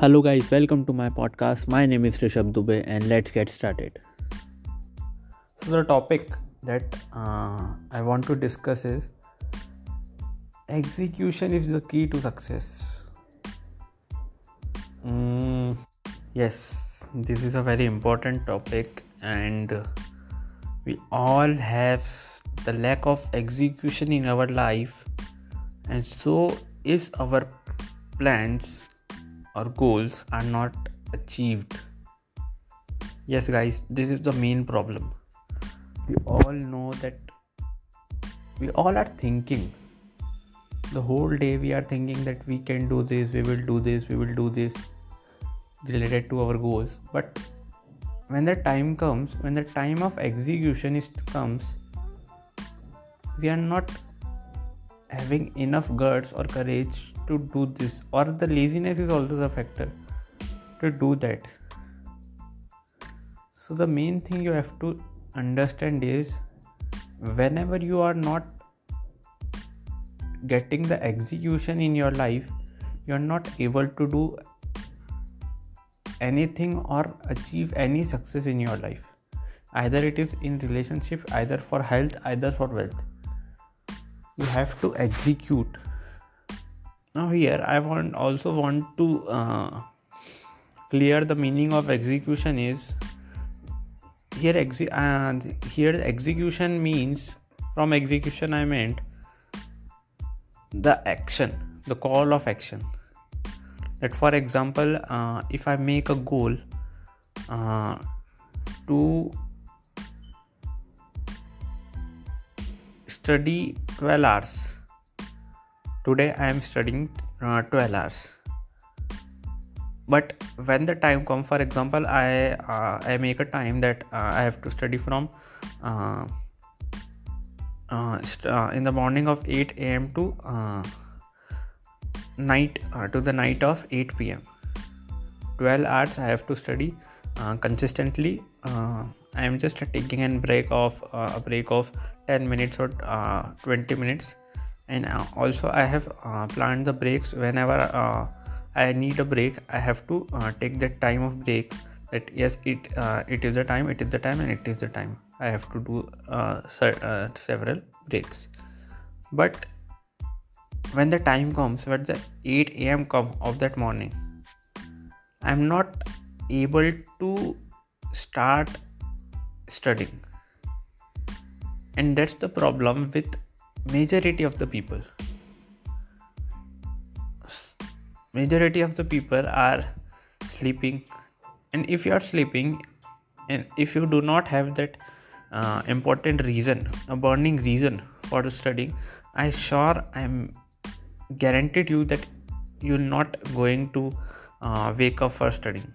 Hello, guys, welcome to my podcast. My name is Rishabh Dubey, and let's get started. So, the topic that uh, I want to discuss is execution is the key to success. Mm, yes, this is a very important topic, and we all have the lack of execution in our life, and so is our plans or goals are not achieved. Yes guys this is the main problem. We all know that we all are thinking. The whole day we are thinking that we can do this we will do this we will do this related to our goals. But when the time comes when the time of execution is comes we are not having enough guts or courage to do this or the laziness is also the factor to do that. So the main thing you have to understand is whenever you are not getting the execution in your life you are not able to do anything or achieve any success in your life. Either it is in relationship either for health either for wealth you have to execute. Now here i want also want to uh, clear the meaning of execution is here exe- and here execution means from execution i meant the action the call of action. That for example uh, if i make a goal uh, to study 12 hours. Today i am studying uh, 12 hours. But when the time come for example i uh, i make a time that uh, i have to study from uh, uh, st- uh, in the morning of 8 a.m to night to the night of 8 p.m 12 hours i have to study consistently i am just taking a break of a break of 10 minutes or 20 minutes. And also i have planned the breaks whenever i need a break i have to uh, take that time of break that yes it uh, it is the time it is the time and it is the time. I have to do uh, several breaks. But when the time comes when the 8 am come of that morning i'm not able to start studying. And that's the problem with majority of the people. Majority of the people are sleeping. And if you are sleeping and if you do not have that uh, important reason a burning reason for studying i sure i'm guaranteed you that you're not going to uh, wake up for studying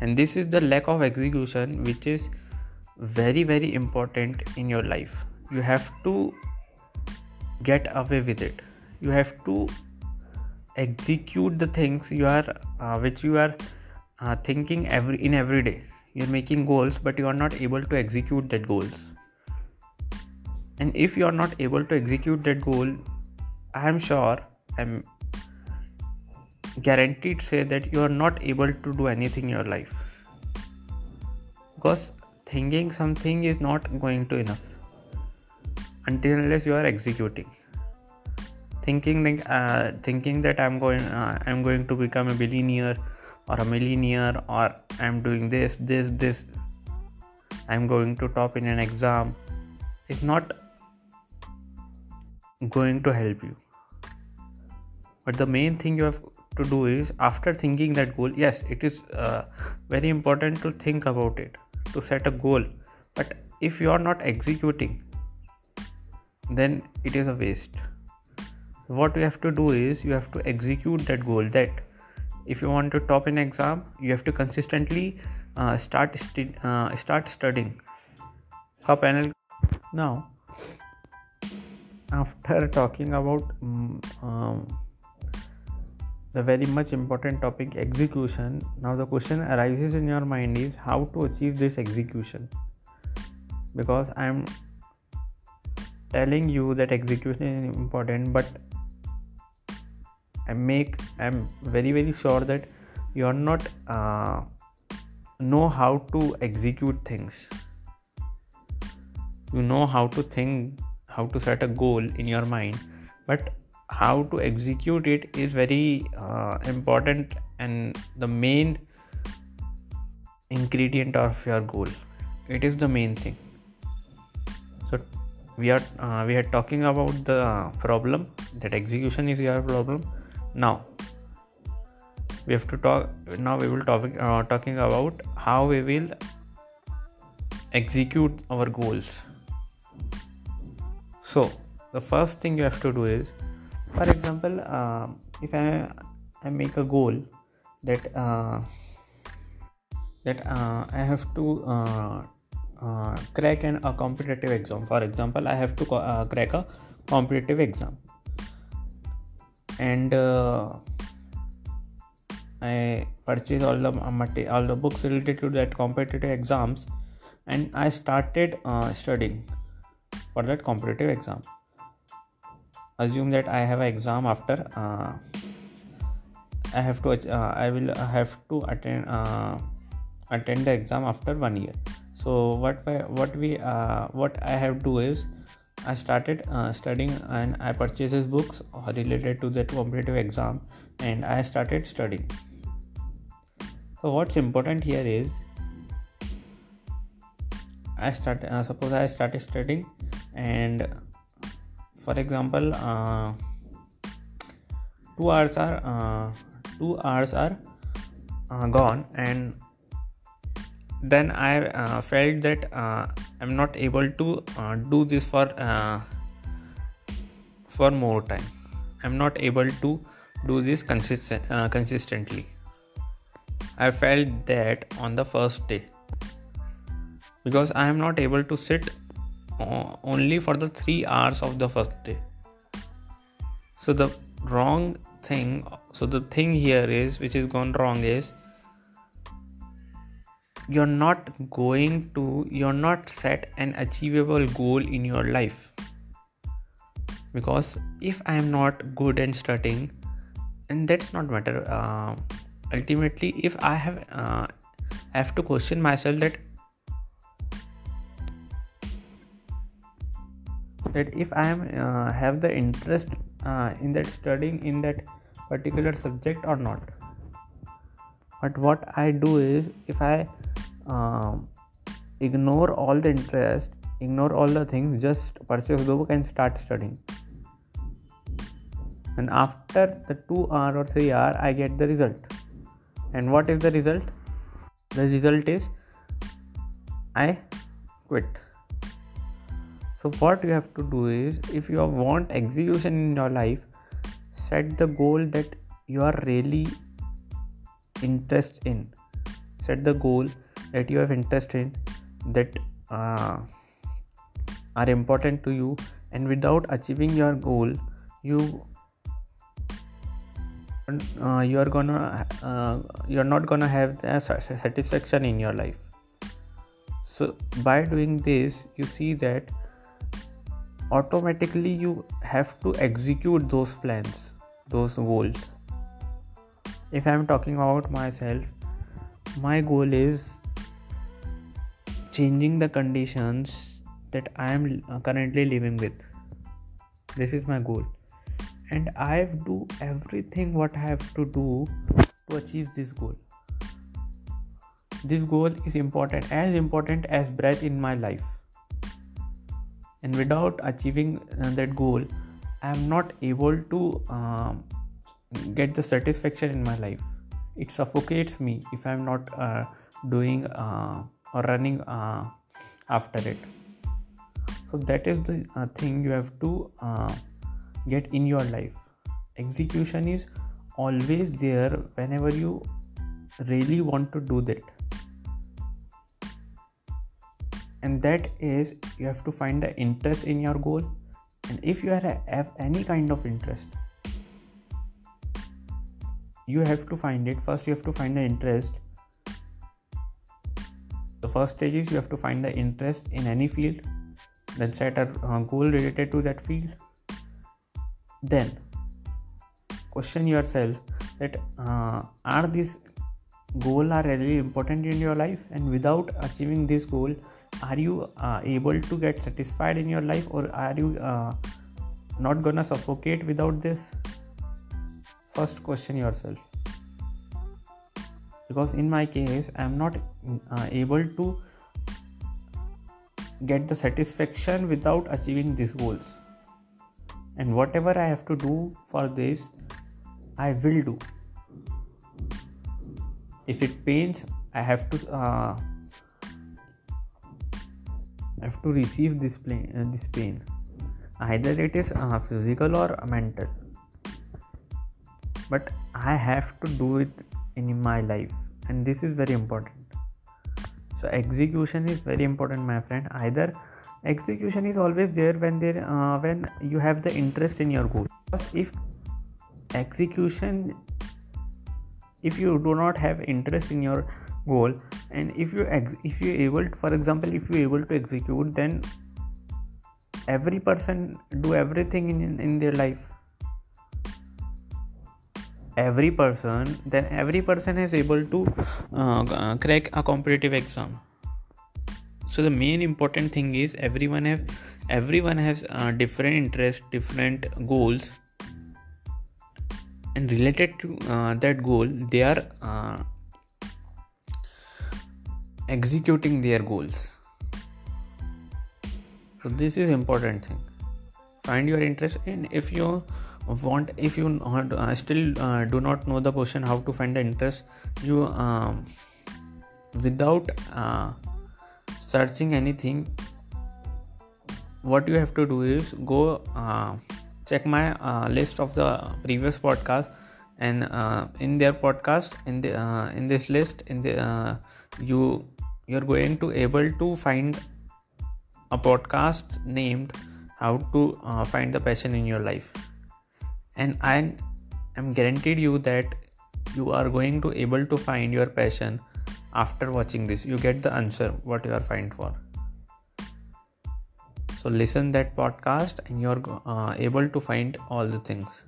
and this is the lack of execution which is very very important in your life. You have to get away with it. You have to execute the things you are uh, which you are uh, thinking every in every day. You're making goals but you are not able to execute that goals. And if you are not able to execute that goal i am sure i'm guaranteed say that you are not able to do anything in your life. Because thinking something is not going to enough until unless you are executing. Thinking like uh, thinking that i'm going uh, i'm going to become a billionaire or a millionaire or i'm doing this this this. I'm going to top in an exam is not going to help you but the main thing you have to do is after thinking that goal yes it is uh, very important to think about it to set a goal. But if you are not executing then it is a waste. So what you have to do is you have to execute that goal that if you want to top an exam you have to consistently uh, start st- uh, start studying. How panel now after talking about um, the very much important topic execution. Now the question arises in your mind is how to achieve this execution. Because i'm telling you that execution is important but I make I'm very very sure that you are not uh, know how to execute things. You know how to think, how to set a goal in your mind, but how to execute it is very uh, important and the main ingredient of your goal. It is the main thing. So we are uh, we are talking about the problem that execution is your problem. Now we have to talk now we will talk uh, talking about how we will execute our goals. So the first thing you have to do is for example uh, if I, I make a goal that uh, that uh, I have to uh, uh, crack an, a competitive exam. For example, I have to uh, crack a competitive exam, and I purchase all the all the books related to that competitive exams, and I started studying for that competitive exam. Assume that I have an exam after. I have to. I will have to attend attend the exam after one year so what what we uh, what i have to is i started uh, studying and i purchases books related to that competitive exam and i started studying so what's important here is i start uh, suppose i started studying and for example uh, two hours are uh, two hours are uh, gone and then i uh, felt that uh, i'm not able to uh, do this for for more time. I'm not able to do this consistent consistently. I felt that on the first day because i am not able to sit only for the 3 hours of the first day. So the wrong thing so the thing here is which is gone wrong is you're not going to you're not set an achievable goal in your life. Because if i am not good in studying and that's not matter uh, ultimately if i have uh, I have to question myself that that if i am uh, have the interest uh, in that studying in that particular subject or not. But what i do is if i um, ignore all the interest ignore all the things just purchase the book and start studying. And after the 2 hour or 3 hour i get the result. And what is the result? The result is i quit so what you have to do is if you want execution in your life set the goal that you are really interested in. Set the goal that you have interest in that uh, are important to you and without achieving your goal you uh, you are gonna uh, you're not gonna have the satisfaction in your life. So by doing this you see that automatically you have to execute those plans those goals if i'm talking about myself my goal is changing the conditions that I am uh, currently living with. This is my goal, and I do everything what I have to do to achieve this goal. This goal is important, as important as breath in my life. And without achieving uh, that goal, I am not able to um, get the satisfaction in my life. It suffocates me if I am not uh, doing uh, or running uh, after it. So that is the uh, thing you have to get in your life. Execution is always there whenever you really want to do that and that is you have to find the interest in your goal. And if you have any kind of interest you have to find it. First you have to find the interest. The first stage is you have to find the interest in any field. Then set a uh, goal related to that field. Then question yourself that uh, are these goal are really important in your life? And without achieving this goal are you uh, able to get satisfied in your life or are you uh, not gonna suffocate without this? First question yourself. Because in my case i am not uh, able to get the satisfaction without achieving these goals. And whatever i have to do for this i will do. If it pains i have to uh, have to receive this pain, uh, this pain. Either it is uh, physical or mental. But I have to do it in my life, and this is very important. So execution is very important, my friend. Either execution is always there when there uh, when you have the interest in your goal. Because if execution, if you do not have interest in your goal. And if you ex- if you able to, for example if you able to execute then every person do everything in, in their life. Every person then every person is able to uh, crack a competitive exam. So the main important thing is everyone have everyone has uh, different interests different goals. And related to uh, that goal they are uh, executing their goals. So this is important thing. Find your interest in if you want if you uh, still uh, do not know the question how to find the interest you um, without uh, searching anything what you have to do is go uh, check my uh, list of the previous podcast and uh, in their podcast in the in this list in the you you're going to able to find a podcast named how to uh, find the passion in your life. And i am guaranteed you that you are going to able to find your passion after watching this. You get the answer what you are find for. So listen that podcast and you're uh, able to find all the things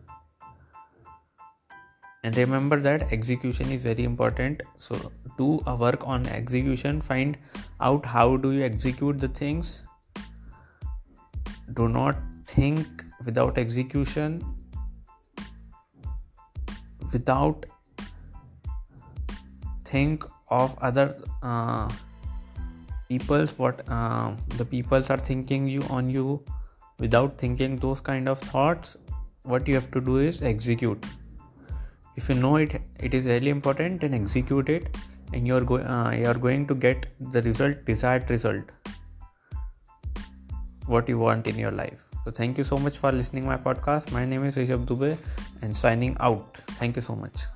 and remember that execution is very important. So do a work on execution. Find out how do you execute the things. Do not think without execution. Without think of other uh, people's what uh, the peoples are thinking you on you without thinking those kind of thoughts. What you have to do is execute if you know it it is really important then execute it and you're uh, you're going to get the result desired result what you want in your life. So thank you so much for listening my podcast. My name is Rishabh Dubey and signing out. Thank you so much